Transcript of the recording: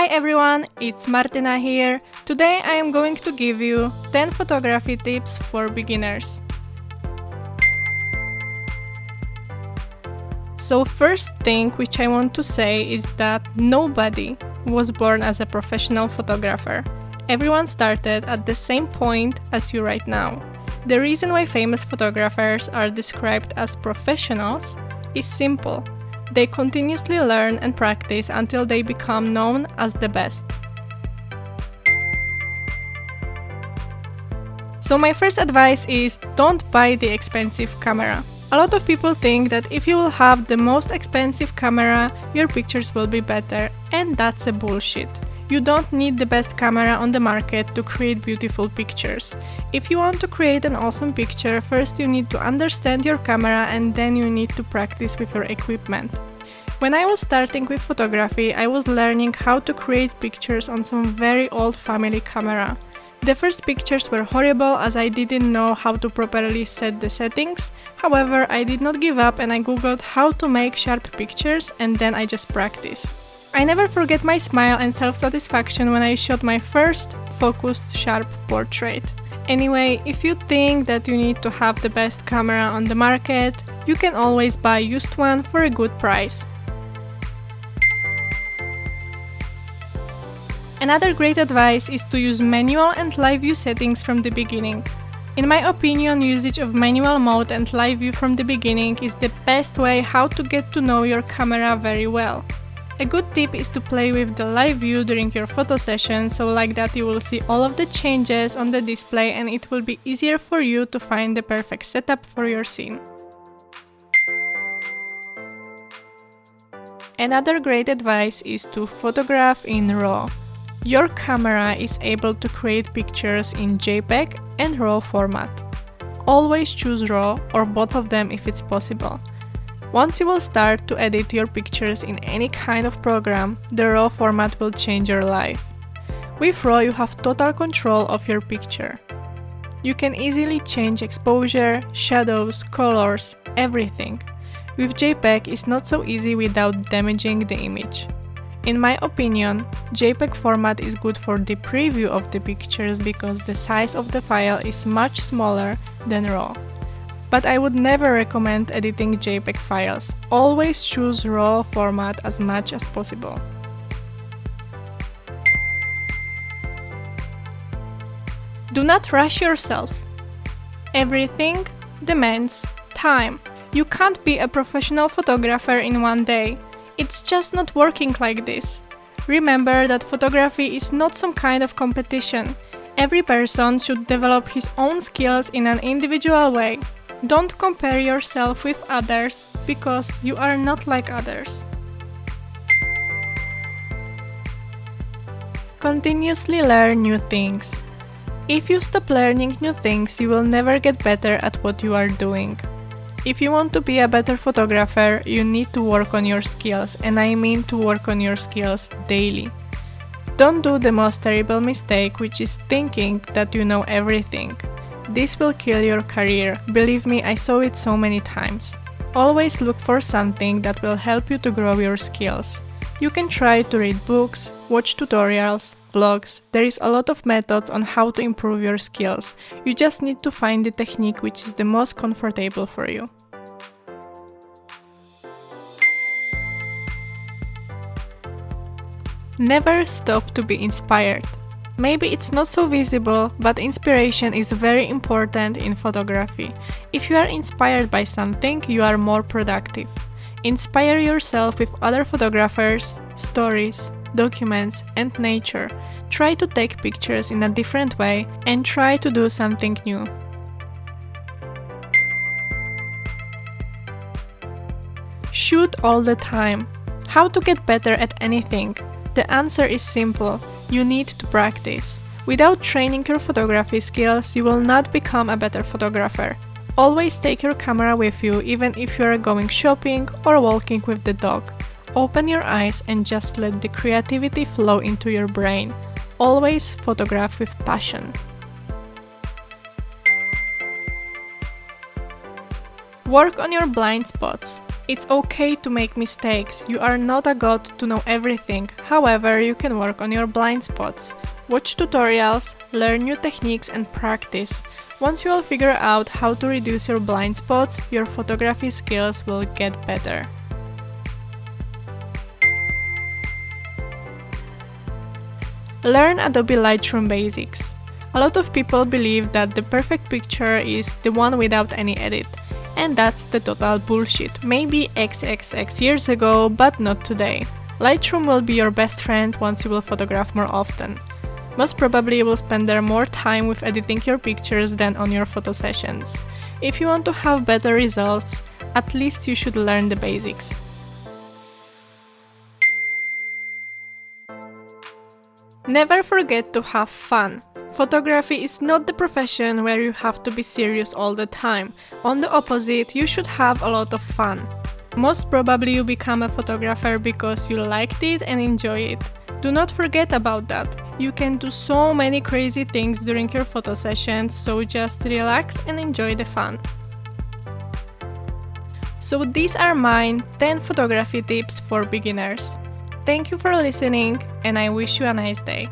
Hi everyone, it's Martina here. Today I am going to give you 10 photography tips for beginners. So, first thing which I want to say is that nobody was born as a professional photographer. Everyone started at the same point as you right now. The reason why famous photographers are described as professionals is simple they continuously learn and practice until they become known as the best. So, my first advice is don't buy the expensive camera. A lot of people think that if you will have the most expensive camera, your pictures will be better, and that's a bullshit. You don't need the best camera on the market to create beautiful pictures. If you want to create an awesome picture, first you need to understand your camera and then you need to practice with your equipment. When I was starting with photography, I was learning how to create pictures on some very old family camera. The first pictures were horrible as I didn't know how to properly set the settings. However, I did not give up and I googled how to make sharp pictures and then I just practiced. I never forget my smile and self satisfaction when I shot my first focused sharp portrait. Anyway, if you think that you need to have the best camera on the market, you can always buy used one for a good price. Another great advice is to use manual and live view settings from the beginning. In my opinion, usage of manual mode and live view from the beginning is the best way how to get to know your camera very well. A good tip is to play with the live view during your photo session, so like that you will see all of the changes on the display and it will be easier for you to find the perfect setup for your scene. Another great advice is to photograph in RAW. Your camera is able to create pictures in JPEG and RAW format. Always choose RAW or both of them if it's possible. Once you will start to edit your pictures in any kind of program, the RAW format will change your life. With RAW, you have total control of your picture. You can easily change exposure, shadows, colors, everything. With JPEG, it's not so easy without damaging the image. In my opinion, JPEG format is good for the preview of the pictures because the size of the file is much smaller than RAW but I would never recommend editing JPEG files. Always choose RAW format as much as possible. Do not rush yourself. Everything demands time. You can't be a professional photographer in one day. It's just not working like this. Remember that photography is not some kind of competition. Every person should develop his own skills in an individual way. Don't compare yourself with others because you are not like others. Continuously learn new things. If you stop learning new things, you will never get better at what you are doing. If you want to be a better photographer, you need to work on your skills, and I mean to work on your skills daily. Don't do the most terrible mistake, which is thinking that you know everything. This will kill your career. Believe me, I saw it so many times. Always look for something that will help you to grow your skills. You can try to read books, watch tutorials, vlogs. There is a lot of methods on how to improve your skills. You just need to find the technique which is the most comfortable for you. Never stop to be inspired. Maybe it's not so visible, but inspiration is very important in photography. If you are inspired by something, you are more productive. Inspire yourself with other photographers, stories, documents, and nature. Try to take pictures in a different way and try to do something new. Shoot all the time. How to get better at anything? The answer is simple you need to practice. Without training your photography skills, you will not become a better photographer. Always take your camera with you, even if you are going shopping or walking with the dog. Open your eyes and just let the creativity flow into your brain. Always photograph with passion. Work on your blind spots. It's okay to make mistakes. You are not a god to know everything. However, you can work on your blind spots. Watch tutorials, learn new techniques, and practice. Once you will figure out how to reduce your blind spots, your photography skills will get better. Learn Adobe Lightroom basics. A lot of people believe that the perfect picture is the one without any edit and that's the total bullshit. Maybe XXX years ago, but not today. Lightroom will be your best friend once you will photograph more often. Most probably you will spend there more time with editing your pictures than on your photo sessions. If you want to have better results, at least you should learn the basics. Never forget to have fun. Photography is not the profession where you have to be serious all the time. On the opposite, you should have a lot of fun. Most probably, you become a photographer because you liked it and enjoy it. Do not forget about that. You can do so many crazy things during your photo sessions, so just relax and enjoy the fun. So, these are mine 10 photography tips for beginners. Thank you for listening, and I wish you a nice day.